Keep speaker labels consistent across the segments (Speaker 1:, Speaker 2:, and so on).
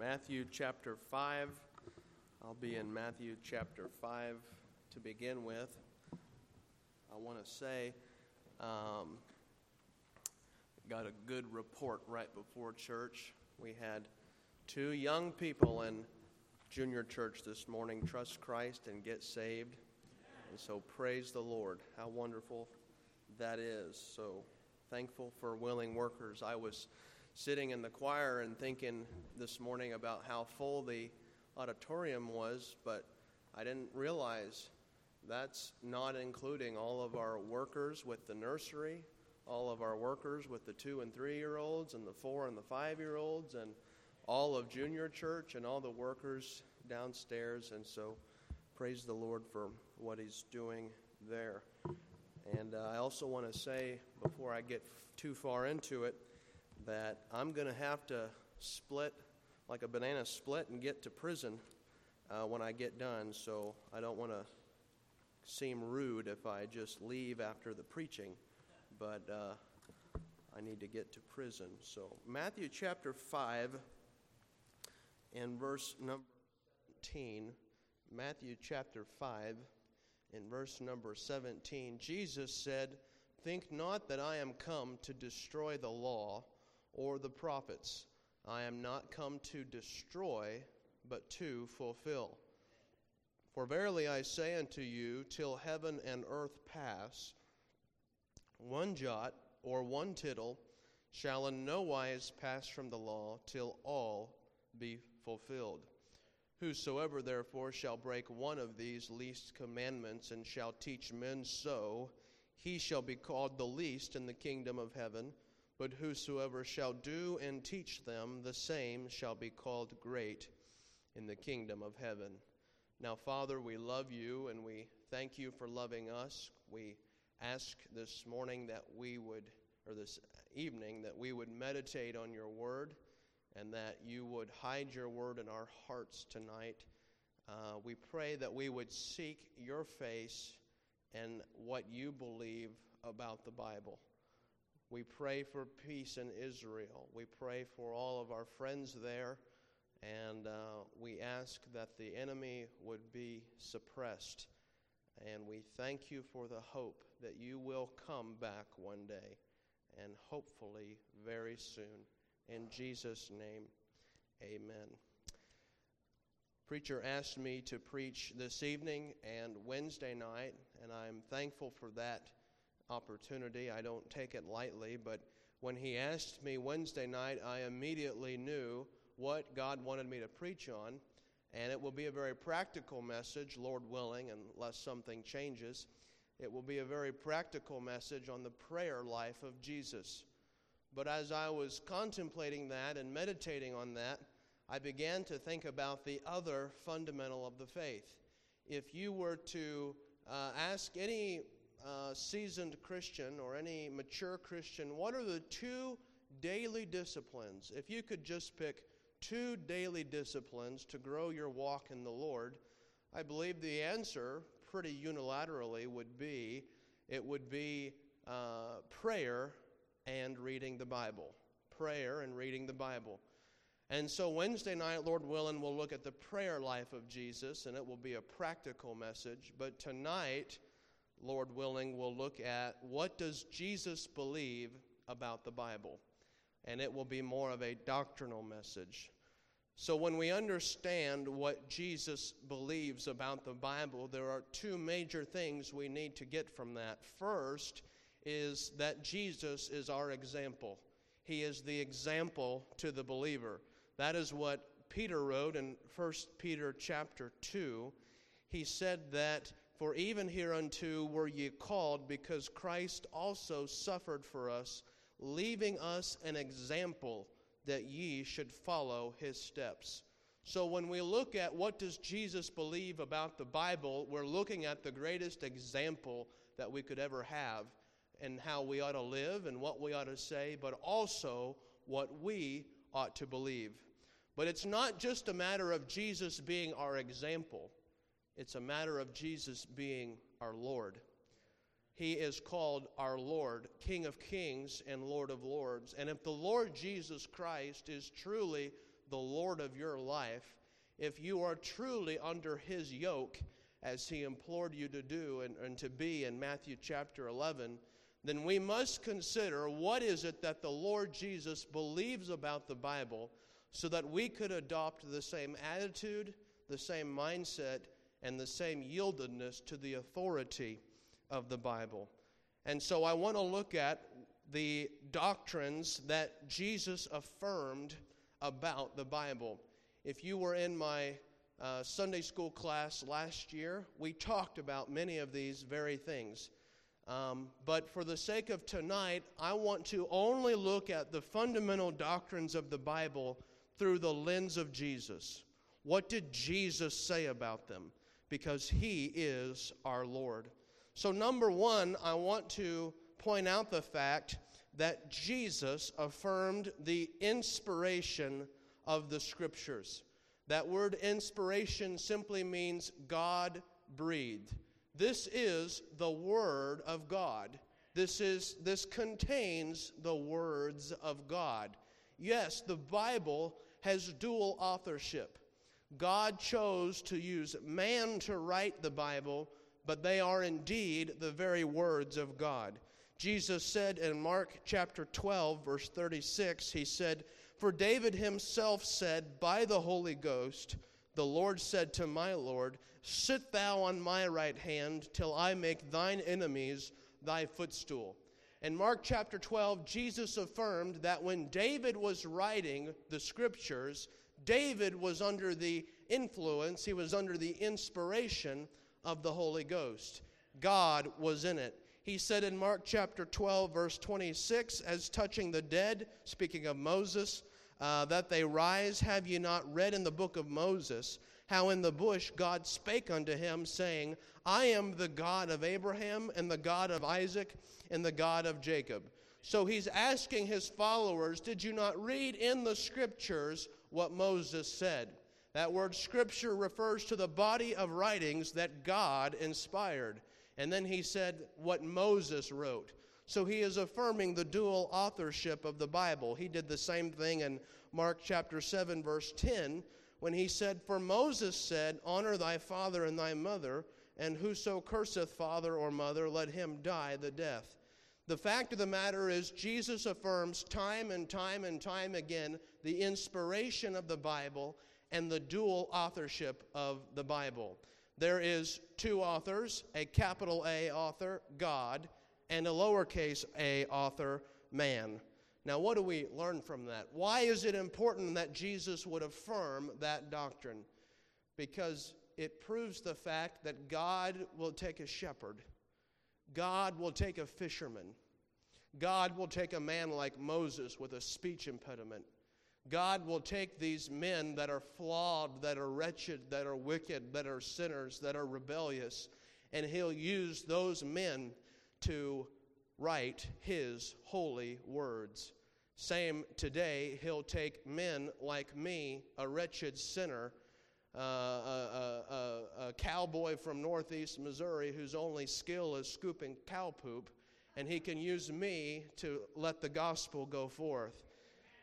Speaker 1: Matthew chapter 5. I'll be in Matthew chapter 5 to begin with. I want to say, um, got a good report right before church. We had two young people in junior church this morning trust Christ and get saved. And so praise the Lord. How wonderful that is. So thankful for willing workers. I was sitting in the choir and thinking this morning about how full the auditorium was, but I didn't realize that's not including all of our workers with the nursery, all of our workers with the two and three year olds, and the four and the five year olds, and all of junior church, and all the workers downstairs. And so, praise the Lord for what He's doing there. And uh, I also want to say, before I get too far into it, that I'm going to have to split like a banana split and get to prison uh, when I get done. So I don't want to seem rude if I just leave after the preaching, but uh, I need to get to prison. So Matthew chapter 5 and verse number 17. Matthew chapter 5 in verse number 17, Jesus said, Think not that I am come to destroy the law or the prophets. I am not come to destroy, but to fulfill. For verily I say unto you, till heaven and earth pass, one jot or one tittle shall in no wise pass from the law till all be fulfilled. Whosoever therefore shall break one of these least commandments and shall teach men so, he shall be called the least in the kingdom of heaven. But whosoever shall do and teach them, the same shall be called great in the kingdom of heaven. Now, Father, we love you and we thank you for loving us. We ask this morning that we would, or this evening, that we would meditate on your word and that you would hide your word in our hearts tonight. Uh, we pray that we would seek your face and what you believe about the Bible. We pray for peace in Israel. We pray for all of our friends there. And uh, we ask that the enemy would be suppressed. And we thank you for the hope that you will come back one day, and hopefully very soon. In Jesus' name, amen. Preacher asked me to preach this evening and Wednesday night, and I'm thankful for that opportunity. I don't take it lightly, but when he asked me Wednesday night, I immediately knew what God wanted me to preach on. And it will be a very practical message, Lord willing, unless something changes. It will be a very practical message on the prayer life of Jesus. But as I was contemplating that and meditating on that, I began to think about the other fundamental of the faith. If you were to uh, ask any uh, seasoned Christian or any mature Christian, what are the two daily disciplines? If you could just pick two daily disciplines to grow your walk in the Lord, I believe the answer, pretty unilaterally, would be it would be uh, prayer and reading the Bible. Prayer and reading the Bible. And so, Wednesday night, Lord willing, we'll look at the prayer life of Jesus, and it will be a practical message. But tonight, Lord willing, we'll look at what does Jesus believe about the Bible? And it will be more of a doctrinal message. So when we understand what Jesus believes about the Bible, there are two major things we need to get from that. First is that Jesus is our example. He is the example to the believer. That is what Peter wrote in 1 Peter chapter 2. He said that for even hereunto were ye called, because Christ also suffered for us, leaving us an example that ye should follow his steps. So when we look at what does Jesus believe about the Bible, we're looking at the greatest example that we could ever have and how we ought to live and what we ought to say, but also what we ought to believe. But it's not just a matter of Jesus being our example. It's a matter of Jesus being our Lord. He is called our Lord, King of Kings and Lord of Lords. And if the Lord Jesus Christ is truly the Lord of your life, if you are truly under His yoke, as He implored you to do and, and to be in Matthew chapter 11, then we must consider what is it that the Lord Jesus believes about the Bible so that we could adopt the same attitude, the same mindset, and the same yieldedness to the authority of the Bible. And so I want to look at the doctrines that Jesus affirmed about the Bible. If you were in my uh, Sunday school class last year, we talked about many of these very things. Um, but for the sake of tonight, I want to only look at the fundamental doctrines of the Bible through the lens of Jesus. What did Jesus say about them? Because he is our Lord. So, number one, I want to point out the fact that Jesus affirmed the inspiration of the Scriptures. That word inspiration simply means God breathed. This is the Word of God. This, is, this contains the words of God. Yes, the Bible has dual authorship. God chose to use man to write the Bible, but they are indeed the very words of God. Jesus said in Mark chapter 12, verse 36, He said, For David himself said, By the Holy Ghost, the Lord said to my Lord, Sit thou on my right hand till I make thine enemies thy footstool. In Mark chapter 12, Jesus affirmed that when David was writing the scriptures, David was under the influence, he was under the inspiration of the Holy Ghost. God was in it. He said in Mark chapter 12, verse 26, as touching the dead, speaking of Moses, uh, that they rise. Have ye not read in the book of Moses how in the bush God spake unto him, saying, I am the God of Abraham, and the God of Isaac, and the God of Jacob? So he's asking his followers, Did you not read in the scriptures what Moses said? That word scripture refers to the body of writings that God inspired. And then he said what Moses wrote. So he is affirming the dual authorship of the Bible. He did the same thing in Mark chapter 7, verse 10, when he said, For Moses said, Honor thy father and thy mother, and whoso curseth father or mother, let him die the death. The fact of the matter is, Jesus affirms time and time and time again the inspiration of the Bible and the dual authorship of the Bible. There is two authors, a capital A author, God, and a lowercase a author, man. Now, what do we learn from that? Why is it important that Jesus would affirm that doctrine? Because it proves the fact that God will take a shepherd, God will take a fisherman, God will take a man like Moses with a speech impediment. God will take these men that are flawed, that are wretched, that are wicked, that are sinners, that are rebellious, and He'll use those men to write his holy words. Same today, he'll take men like me, a wretched sinner, uh, a, a, a, cowboy from northeast Missouri whose only skill is scooping cow poop, and he can use me to let the gospel go forth.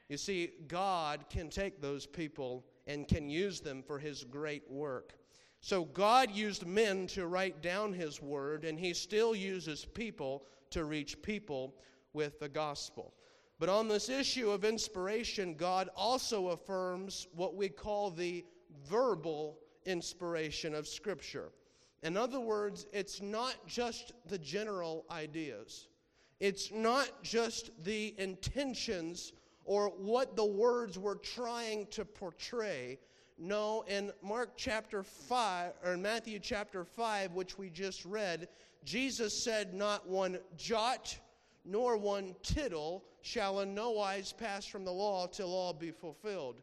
Speaker 1: You see, God can take those people and can use them for his great work. So God used men to write down his word, and he still uses people to reach people with the gospel. But on this issue of inspiration, God also affirms what we call the verbal inspiration of Scripture. In other words, it's not just the general ideas, it's not just the intentions or what the words were trying to portray. No, in Mark chapter 5, or in Matthew chapter 5, which we just read, Jesus said, Not one jot nor one tittle shall in no wise pass from the law till all be fulfilled.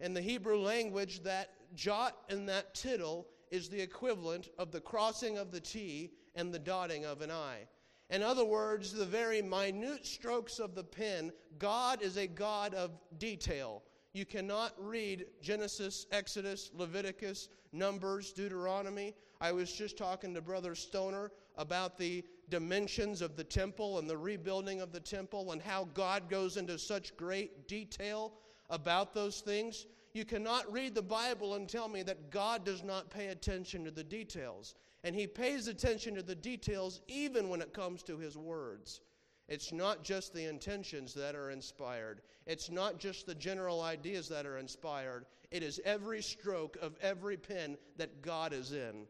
Speaker 1: In the Hebrew language, that jot and that tittle is the equivalent of the crossing of the T and the dotting of an I. In other words, the very minute strokes of the pen, God is a God of detail. You cannot read Genesis, Exodus, Leviticus, Numbers, Deuteronomy. I was just talking to Brother Stoner about the dimensions of the temple and the rebuilding of the temple and how God goes into such great detail about those things. you cannot read the Bible and tell me that God does not pay attention to the details. And He pays attention to the details even when it comes to His words. It's not just the intentions that are inspired, it's not just the general ideas that are inspired. It is every stroke of every pen that God is in.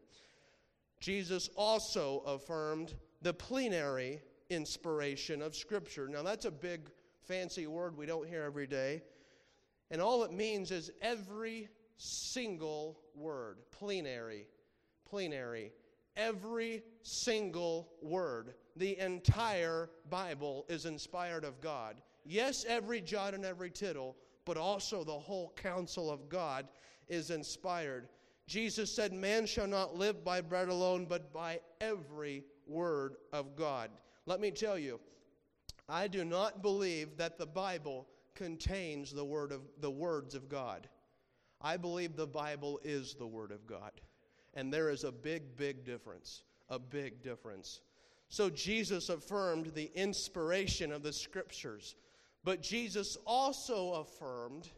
Speaker 1: Jesus also affirmed the plenary inspiration of Scripture. Now, that's a big, fancy word we don't hear every day. And all it means is every single word, plenary, plenary, every single word. The entire Bible is inspired of God. Yes, every jot and every tittle, but also the whole counsel of God is inspired. Jesus said, Man shall not live by bread alone, but by every word of God. Let me tell you, I do not believe that the Bible contains the word of the words of God. I believe the Bible is the word of God. And there is a big big difference, a big difference. So Jesus affirmed the inspiration of the scriptures, but Jesus also affirmed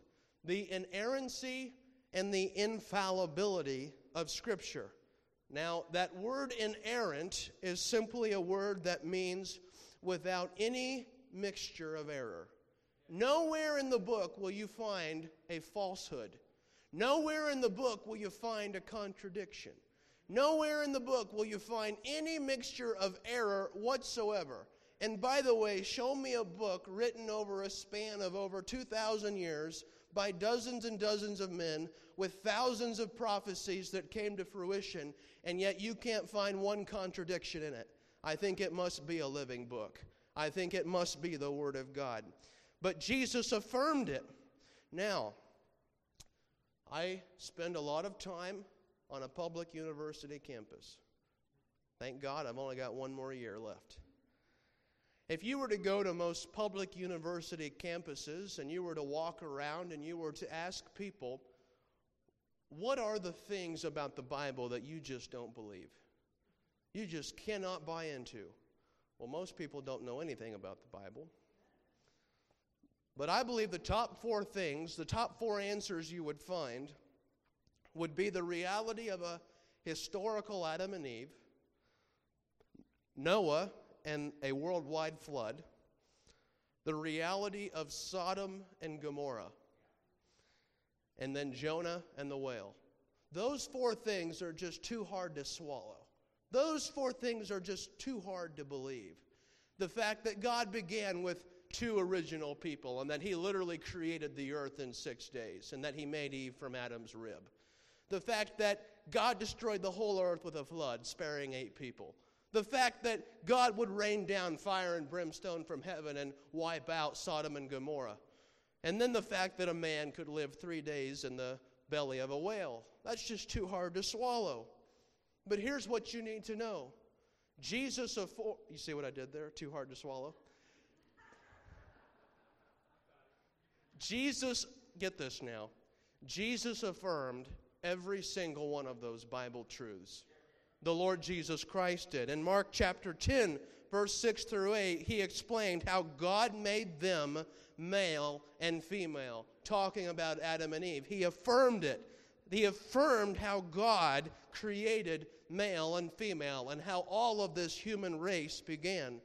Speaker 1: the inerrancy and the infallibility of scripture. Now, that word inerrant is simply a word that means without any mixture of error. Nowhere in the book will you find a falsehood. Nowhere in the book will you find a contradiction. Nowhere in the book will you find any mixture of error whatsoever. And by the way, show me a book written over a span of over 2,000 years by dozens and dozens of men with thousands of prophecies that came to fruition, and yet you can't find one contradiction in it. I think it must be a living book. I think it must be the Word of God. But Jesus affirmed it. Now, I spend a lot of time on a public university campus. Thank God I've only got one more year left. If you were to go to most public university campuses and you were to walk around and you were to ask people, what are the things about the Bible that you just don't believe? You just cannot buy into. Well, most people don't know anything about the Bible. But I believe the top four things, the top four answers you would find, would be the reality of a historical Adam and Eve, Noah and a worldwide flood, the reality of Sodom and Gomorrah, and then Jonah and the whale. Those four things are just too hard to swallow. Those four things are just too hard to believe. The fact that God began with two original people and that He literally created the earth in six days and that He made Eve from Adam's rib. The fact that God destroyed the whole earth with a flood, sparing eight people. The fact that God would rain down fire and brimstone from heaven and wipe out Sodom and Gomorrah. And then the fact that a man could live three days in the belly of a whale. That's just too hard to swallow. But here's what you need to know Jesus, affor- you see what I did there? Too hard to swallow. Jesus, get this now. Jesus affirmed every single one of those Bible truths. The Lord Jesus Christ did. In Mark chapter 10, verse 6 through 8, he explained how God made them male and female, talking about Adam and Eve. He affirmed it. He affirmed how God created male and female and how all of this human race began.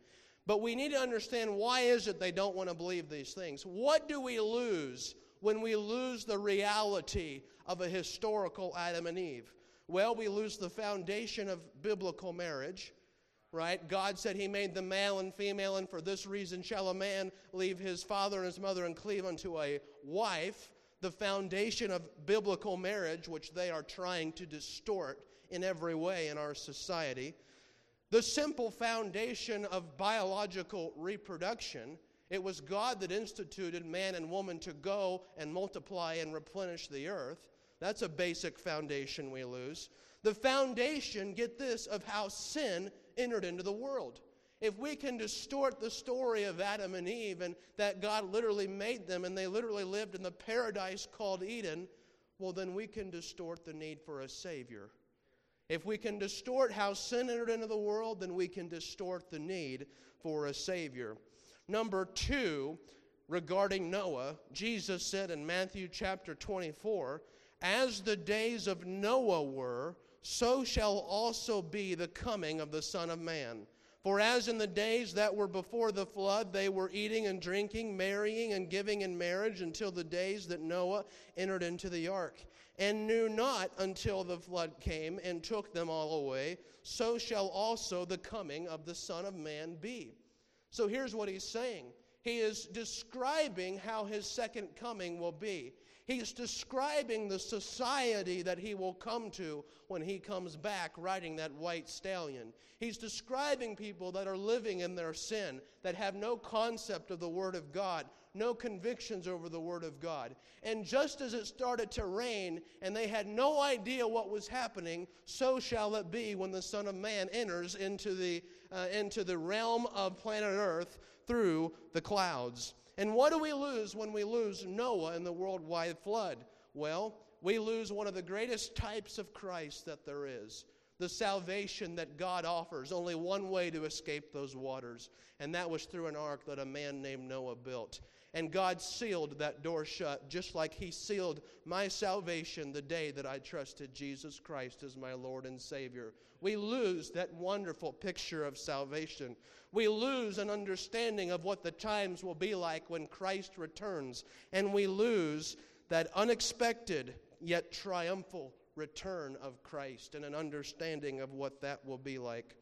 Speaker 1: But we need to understand why is it they don't want to believe these things? What do we lose when we lose the reality of a historical Adam and Eve? Well, we lose the foundation of biblical marriage right? God said he made the male and female, and for this reason shall a man leave his father and his mother and cleave unto a wife, the foundation of biblical marriage, which they are trying to distort in every way in our society. The simple foundation of biological reproduction. It was God that instituted man and woman to go and multiply and replenish the earth. That's a basic foundation we lose. The foundation, get this, of how sin entered into the world. If we can distort the story of Adam and Eve and that God literally made them and they literally lived in the paradise called Eden, well, then we can distort the need for a Savior. If we can distort how sin entered into the world, then we can distort the need for a Savior. Number two, regarding Noah, Jesus said in Matthew chapter 24, As the days of Noah were, so shall also be the coming of the Son of Man. For as in the days that were before the flood, they were eating and drinking, marrying and giving in marriage until the days that Noah entered into the ark, and knew not until the flood came and took them all away, so shall also the coming of the Son of Man be. So here's what he's saying he is describing how his second coming will be. He's describing the society that he will come to when he comes back riding that white stallion. He's describing people that are living in their sin, that have no concept of the Word of God, no convictions over the Word of God. And just as it started to rain and they had no idea what was happening, so shall it be when the Son of Man enters into the, uh, into the realm of planet Earth through the clouds. And what do we lose when we lose Noah in the worldwide flood? Well, we lose one of the greatest types of Christ that there is the salvation that God offers. Only one way to escape those waters, and that was through an ark that a man named Noah built. And God sealed that door shut, just like He sealed my salvation the day that I trusted Jesus Christ as my Lord and Savior. We lose that wonderful picture of salvation we lose an understanding of what the times will be like when Christ returns, and we lose that unexpected yet triumphal return of Christ and an understanding of what that will be like.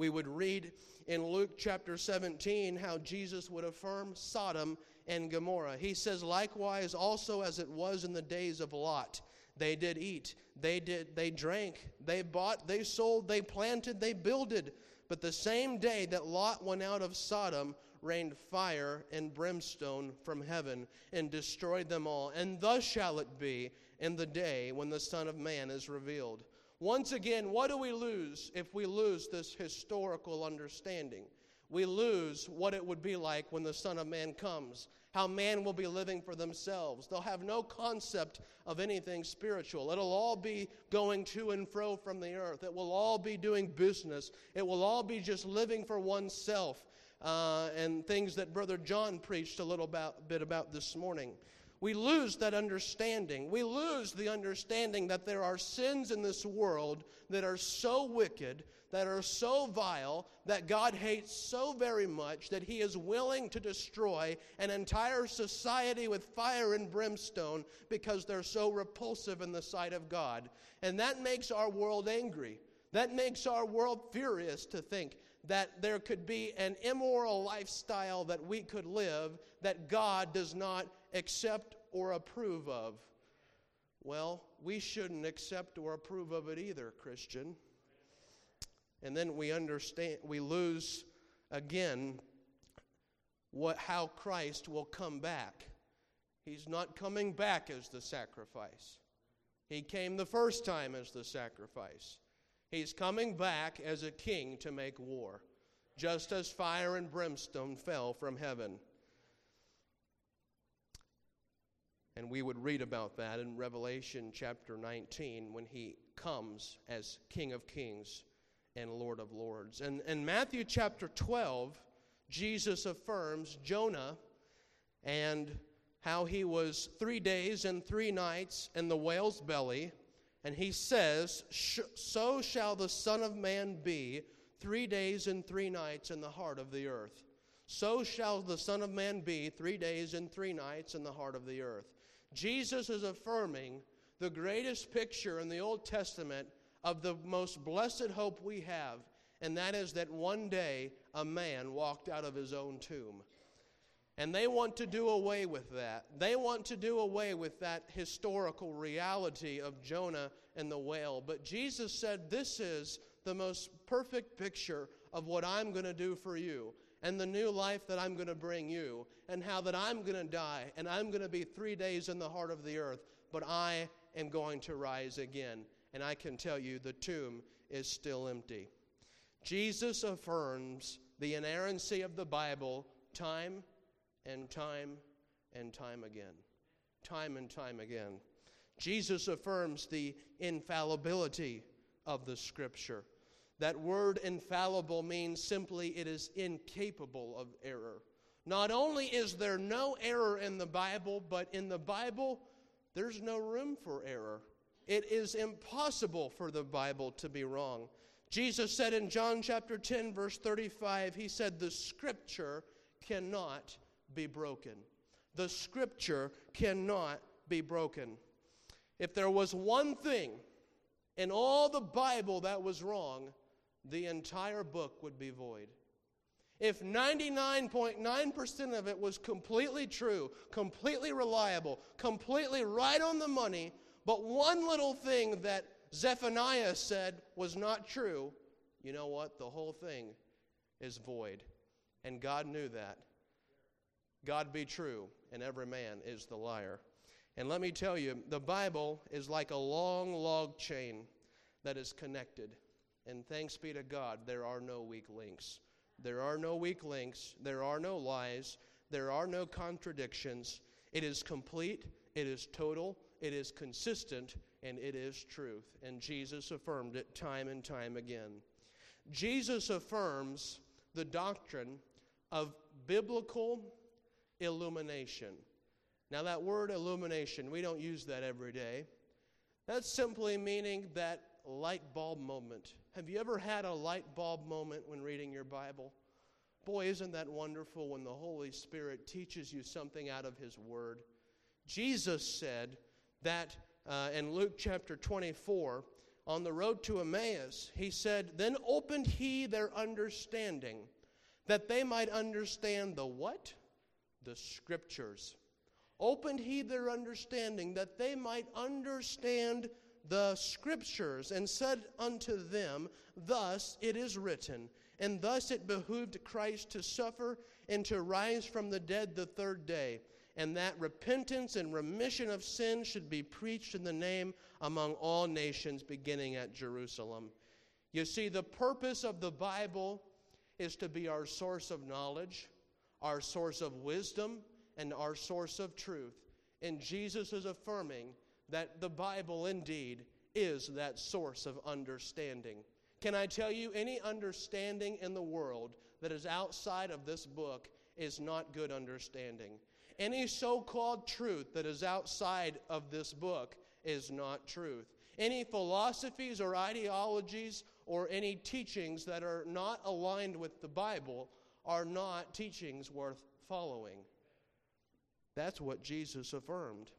Speaker 1: We would read in Luke chapter 17 how Jesus would affirm Sodom and Gomorrah. He says, Likewise, also as it was in the days of Lot, they did eat, they did they drank, they bought, they sold, they planted, they builded. But the same day that Lot went out of Sodom, rained fire and brimstone from heaven and destroyed them all. And thus shall it be in the day when the Son of Man is revealed. Once again, what do we lose if we lose this historical understanding? We lose what it would be like when the Son of Man comes how man will be living for themselves. They'll have no concept of anything spiritual. It'll all be going to and fro from the earth. It will all be doing business. It will all be just living for oneself. Uh, and things that Brother John preached a little about, bit about this morning. We lose that understanding. We lose the understanding that there are sins in this world that are so wicked that are so vile that God hates so very much that he is willing to destroy an entire society with fire and brimstone because they're so repulsive in the sight of God. And that makes our world angry. That makes our world furious to think that there could be an immoral lifestyle that we could live that God does not accept or approve of. Well, we shouldn't accept or approve of it either, Christian. And then we understand, we lose again what, how Christ will come back. He's not coming back as the sacrifice. He came the first time as the sacrifice. He's coming back as a king to make war, just as fire and brimstone fell from heaven. And we would read about that in Revelation chapter 19 when he comes as King of Kings and Lord of Lords. And in Matthew chapter 12, Jesus affirms Jonah and how he was three days and three nights in the whale's belly. And he says, So shall the Son of Man be three days and three nights in the heart of the earth. So shall the Son of Man be three days and three nights in the heart of the earth. Jesus is affirming the greatest picture in the Old Testament of the most blessed hope we have, and that is that one day a man walked out of his own tomb. And they want to do away with that. They want to do away with that historical reality of Jonah and the whale. But Jesus said, This is the most perfect picture of what I'm going to do for you and the new life that I'm going to bring you, and how that I'm going to die and I'm going to be three days in the heart of the earth, but I am going to rise again and I can tell you the tomb is still empty. Jesus affirms the inerrancy of the Bible time and time and time again. Time and time again. Jesus affirms the infallibility of the Scripture. That word infallible means simply it is incapable of error. Not only is there no error in the Bible, but in the Bible, there's no room for error. It is impossible for the Bible to be wrong. Jesus said in John chapter 10, verse 35, He said, The scripture cannot be broken. The scripture cannot be broken. If there was one thing in all the Bible that was wrong, the entire book would be void. If 99.9% of it was completely true, completely reliable, completely right on the money, but one little thing that Zephaniah said was not true, you know what? The whole thing is void. And God knew that. God be true, and every man is the liar. And let me tell you, the Bible is like a long log chain that is connected. And thanks be to God, there are no weak links. There are no weak links. There are no lies. There are no contradictions. It is complete, it is total, it is consistent, and it is truth. And Jesus affirmed it time and time again. Jesus affirms the doctrine of biblical illumination. Now, that word illumination, we don't use that every day. That's simply meaning that light bulb moment. Have you ever had a light bulb moment when reading your Bible? Boy, isn't that wonderful when the Holy Spirit teaches you something out of His Word? Jesus said that uh, in Luke chapter 24, on the road to Emmaus, He said, Then opened He their understanding, that they might understand the what? The Scriptures. Opened He their understanding, that they might understand the scriptures and said unto them, Thus it is written, and thus it behooved Christ to suffer and to rise from the dead the third day, and that repentance and remission of sin should be preached in the name among all nations, beginning at Jerusalem. You see, the purpose of the Bible is to be our source of knowledge, our source of wisdom, and our source of truth. And Jesus is affirming that the Bible indeed is that source of understanding. Can I tell you, any understanding in the world that is outside of this book is not good understanding. Any so called truth that is outside of this book is not truth. Any philosophies or ideologies or any teachings that are not aligned with the Bible are not teachings worth following. That's what Jesus affirmed.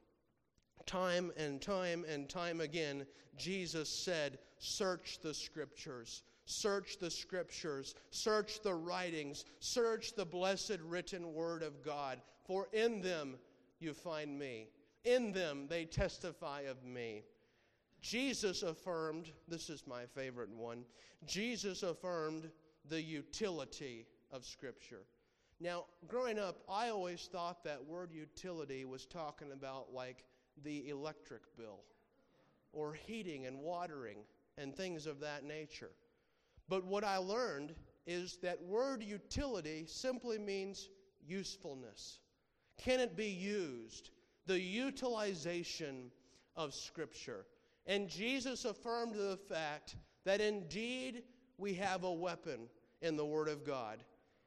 Speaker 1: Time and time and time again, Jesus said, Search the scriptures. Search the scriptures, search the writings, search the blessed written word of God, for in them you find me. In them they testify of me. Jesus affirmed, this is my favorite one, Jesus affirmed the utility of Scripture. Now, growing up, I always thought that word utility was talking about like the electric bill or heating and watering and things of that nature. But what I learned is that word utility simply means usefulness. Can it be used? The utilization of Scripture. And Jesus affirmed the fact that indeed we have a weapon in the Word of God.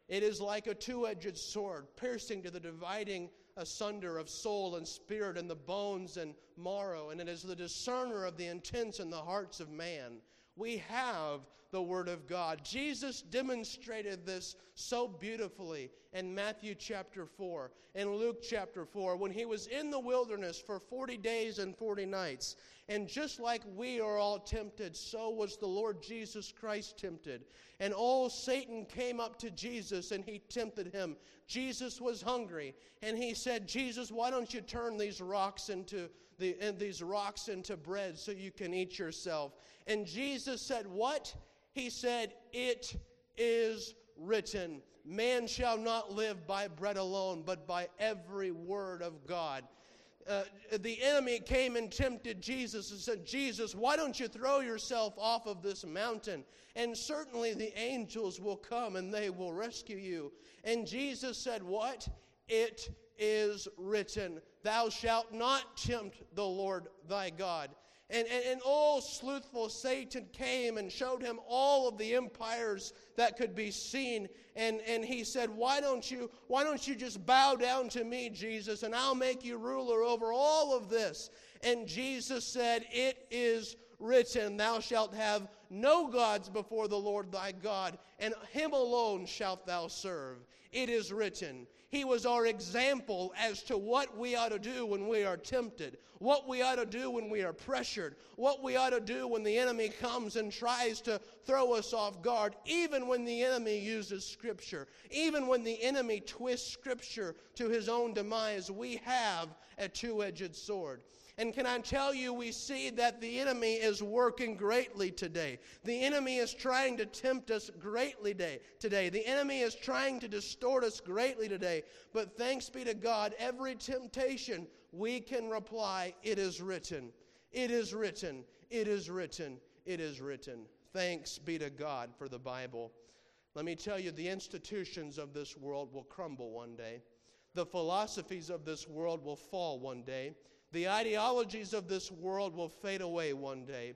Speaker 1: It is like a two edged sword, piercing to the dividing asunder of soul and spirit and the bones and marrow, and it is the discerner of the intents and the hearts of man. We have the Word of God. Jesus demonstrated this so beautifully in Matthew chapter 4 and Luke chapter 4 when he was in the wilderness for 40 days and 40 nights. And just like we are all tempted, so was the Lord Jesus Christ tempted. And oh, Satan came up to Jesus and he tempted him. Jesus was hungry, and he said, Jesus, why don't you turn these rocks into the, these rocks into bread so you can eat yourself? And Jesus said, What? He said, It is written, Man shall not live by bread alone, but by every word of God. Uh, the enemy came and tempted Jesus and said, Jesus, why don't you throw yourself off of this mountain? And certainly the angels will come and they will rescue you. And Jesus said, What? It is written, Thou shalt not tempt the Lord thy God. And, and, and old slothful Satan came and showed him all of the empires that could be seen. And, and he said, why don't, you, why don't you just bow down to me, Jesus, and I'll make you ruler over all of this? And Jesus said, It is written, Thou shalt have no gods before the Lord thy God, and him alone shalt thou serve. It is written. He was our example as to what we ought to do when we are tempted, what we ought to do when we are pressured, what we ought to do when the enemy comes and tries to throw us off guard, even when the enemy uses Scripture, even when the enemy twists Scripture to his own demise. We have a two edged sword. And can I tell you, we see that the enemy is working greatly today. The enemy is trying to tempt us greatly today. The enemy is trying to distort us greatly today. But thanks be to God, every temptation we can reply, It is written. It is written. It is written. It is written. Thanks be to God for the Bible. Let me tell you, the institutions of this world will crumble one day. The philosophies of this world will fall one day. The ideologies of this world will fade away one day,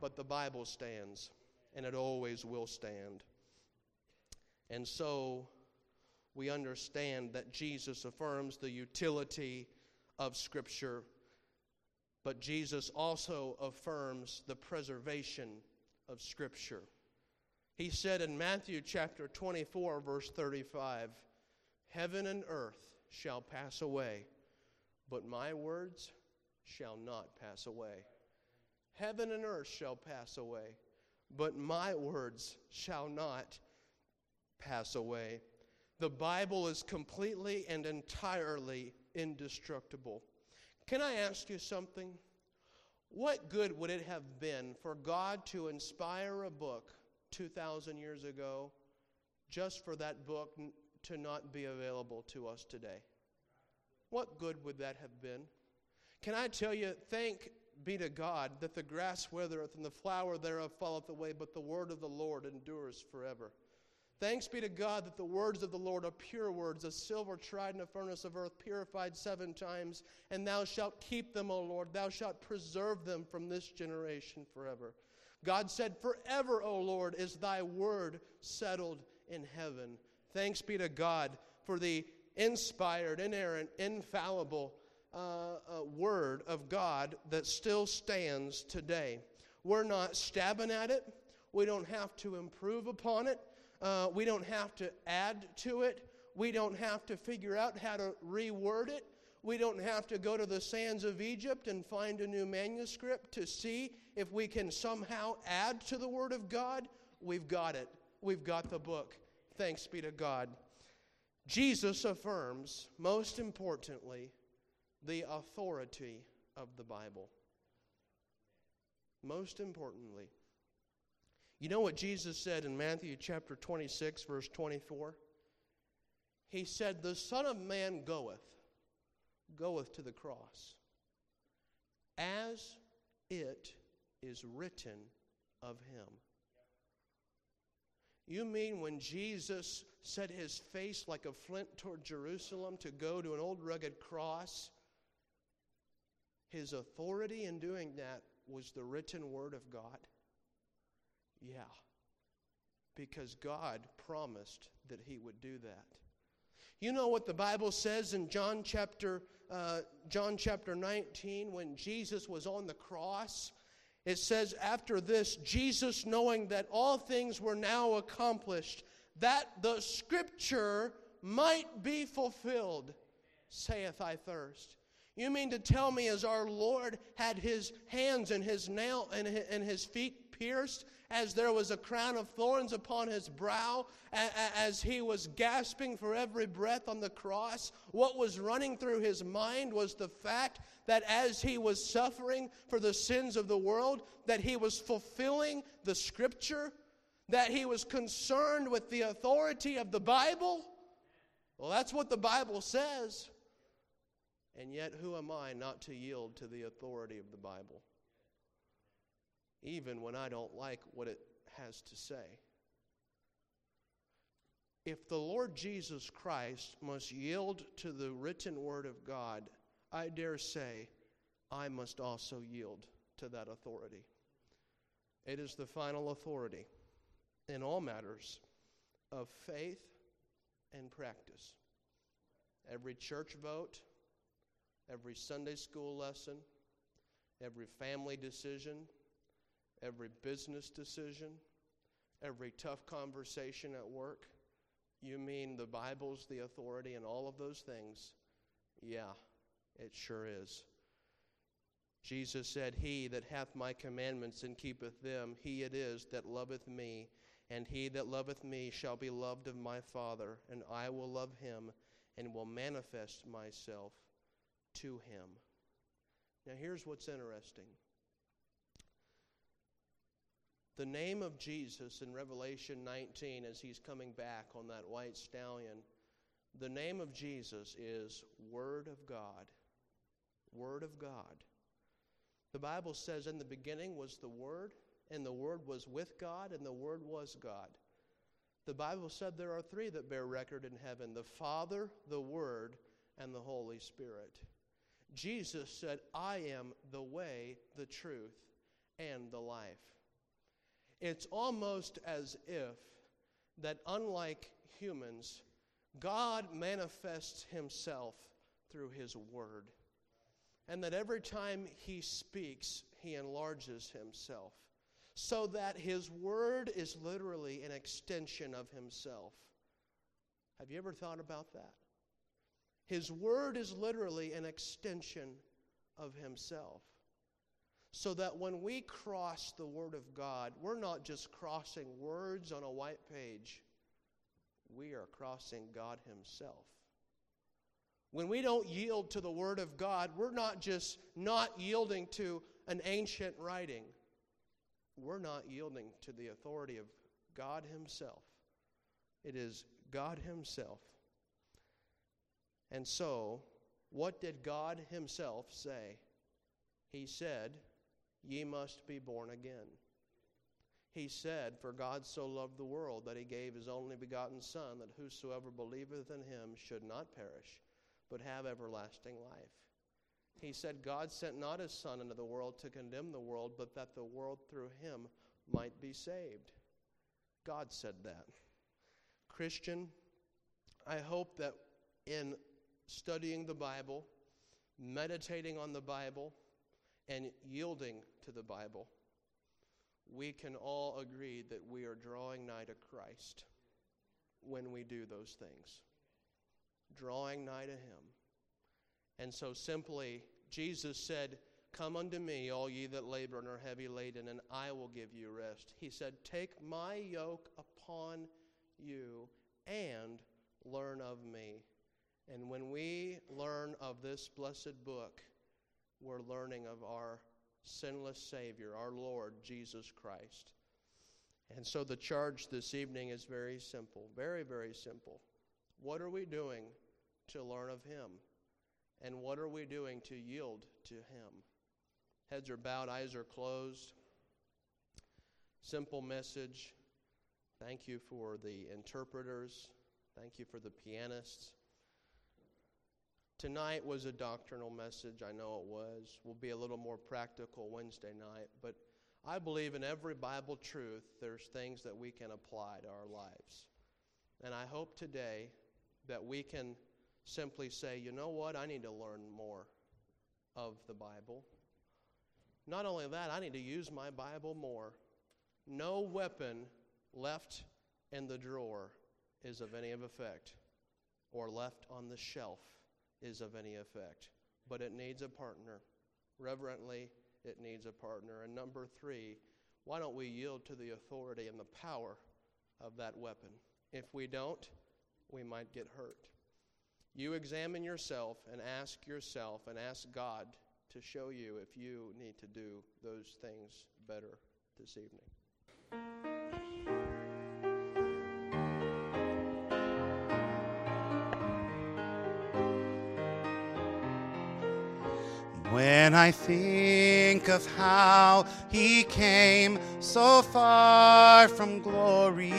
Speaker 1: but the Bible stands, and it always will stand. And so we understand that Jesus affirms the utility of Scripture, but Jesus also affirms the preservation of Scripture. He said in Matthew chapter 24, verse 35, Heaven and earth shall pass away but my words shall not pass away. Heaven and earth shall pass away, but my words shall not pass away. The Bible is completely and entirely indestructible. Can I ask you something? What good would it have been for God to inspire a book 2,000 years ago just for that book to not be available to us today? What good would that have been? Can I tell you, thank be to God that the grass withereth and the flower thereof falleth away, but the word of the Lord endures forever. Thanks be to God that the words of the Lord are pure words, as silver tried in a furnace of earth, purified seven times, and thou shalt keep them, O Lord. Thou shalt preserve them from this generation forever. God said, Forever, O Lord, is thy word settled in heaven. Thanks be to God for the inspired, inerrant, infallible uh, uh, Word of God that still stands today. We're not stabbing at it. We don't have to improve upon it. Uh, we don't have to add to it. We don't have to figure out how to reword it. We don't have to go to the sands of Egypt and find a new manuscript to see if we can somehow add to the Word of God. We've got it. We've got the book. Thanks be to God. Jesus affirms, most importantly, the authority of the Bible. Most importantly. You know what Jesus said in Matthew chapter 26, verse 24? He said, The Son of Man goeth, goeth to the cross, as it is written of him. You mean when Jesus set his face like a flint toward Jerusalem to go to an old rugged cross? His authority in doing that was the written word of God? Yeah. Because God promised that he would do that. You know what the Bible says in John chapter, uh, John chapter 19 when Jesus was on the cross? It says, after this, Jesus, knowing that all things were now accomplished, that the scripture might be fulfilled, saith I thirst. You mean to tell me, as our Lord had his hands and his nail and his feet pierced, as there was a crown of thorns upon his brow, as he was gasping for every breath on the cross, what was running through his mind was the fact that as he was suffering for the sins of the world, that he was fulfilling the scripture, that he was concerned with the authority of the Bible. Well, that's what the Bible says. And yet, who am I not to yield to the authority of the Bible? Even when I don't like what it has to say. If the Lord Jesus Christ must yield to the written word of God, I dare say I must also yield to that authority. It is the final authority in all matters of faith and practice. Every church vote, every Sunday school lesson, every family decision, every business decision, every tough conversation at work. You mean the Bible's the authority and all of those things? Yeah, it sure is. Jesus said, He that hath my commandments and keepeth them, he it is that loveth me. And he that loveth me shall be loved of my Father, and I will love him and will manifest myself to him. Now, here's what's interesting the name of Jesus in Revelation 19, as he's coming back on that white stallion, the name of Jesus is Word of God. Word of God. The Bible says, In the beginning was the Word, and the Word was with God, and the Word was God. The Bible said there are three that bear record in heaven the Father, the Word, and the Holy Spirit. Jesus said, I am the way, the truth, and the life. It's almost as if that, unlike humans, God manifests Himself through His Word and that every time he speaks, he enlarges himself, so that his word is literally an extension of himself. Have you ever thought about that? His word is literally an extension of himself. So that when we cross the Word of God, we're not just crossing words on a white page, we are crossing God Himself. When we don't yield to the Word of God, we're not just not yielding to an ancient writing, we're not yielding to the authority of God Himself. It is God Himself. And so, what did God Himself say? He said, Ye must be born again. He said, For God so loved the world that He gave His only begotten Son, that whosoever believeth in Him should not perish but have everlasting life. He said, God sent not his Son into the world to condemn the world, but that the world through him might be saved. God said that. Christian, I hope that in studying the Bible, meditating on the Bible, and yielding to the Bible, we can all agree that we are drawing nigh to Christ when we do those things drawing nigh to him. And so simply, Jesus said, Come unto me, all ye that labor and are heavy laden, and I will give you rest. He said, Take my yoke upon you and learn of me. And when we learn of this blessed book, we're learning of our sinless Savior, our Lord Jesus Christ. And so the charge this evening is very simple, very, very simple. What are we doing to learn of Him? And what are we doing to yield to Him? Heads are bowed, eyes are closed. Simple message. Thank you for the interpreters. Thank you for the pianists. Tonight was a doctrinal message. I know it was. We'll be a little more practical Wednesday night. But I believe in every Bible truth, there's things that we can apply to our lives. And I hope today that we can simply say, you know what, I need to learn more of the Bible. Not only that, I need to use my Bible more. No weapon left in the drawer is of any effect, or left on the shelf is of any effect. But it needs a partner. Reverently, it needs a partner. And number three, why don't we yield to the authority and the power of that weapon? If we don't, we might get hurt. You examine yourself and ask yourself and ask God to show you if you need to do those things better this evening.
Speaker 2: When I think of how he came so far from glory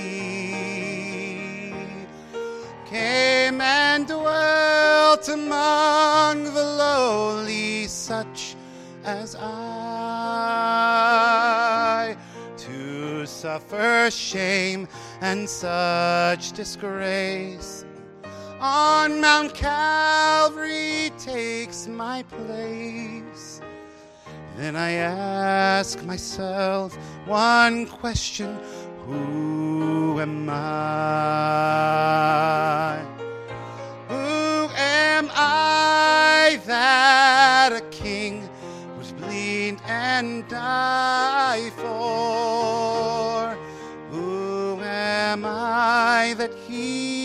Speaker 2: came and dwelt among the lowly, such as I to suffer shame and such disgrace on Mount Calvary takes my place. Then I ask myself one question Who am I? Who am I that a king would bleed and die for? Who am I that he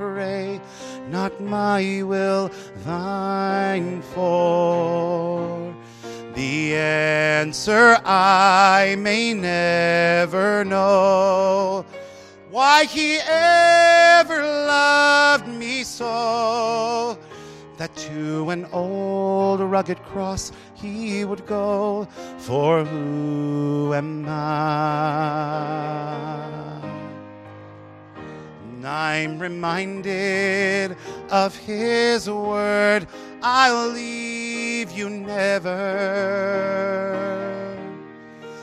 Speaker 2: pray, not my will, thine for? The answer I may never know. Why he ever loved me so that to an old rugged cross he would go. For who am I? I'm reminded of his word I'll leave you never.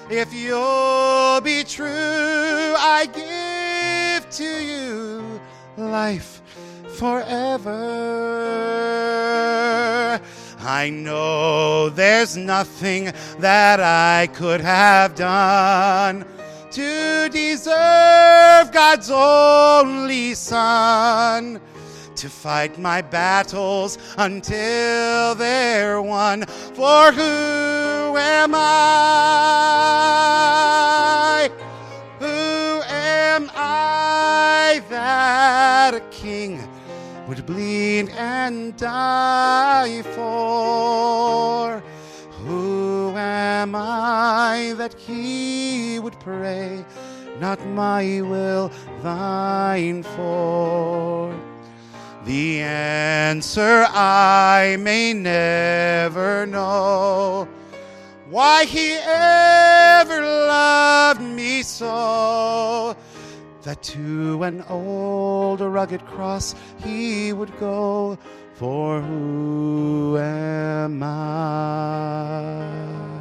Speaker 2: If you'll be true, I give to you life forever. I know there's nothing that I could have done to deserve God's only Son to fight my battles until they're won. For who am I? Who am I that a king would bleed and die for? Am I that he would pray, not my will, thine for? The answer I may never know. Why he ever loved me so that to an old rugged cross he would go. For who am I?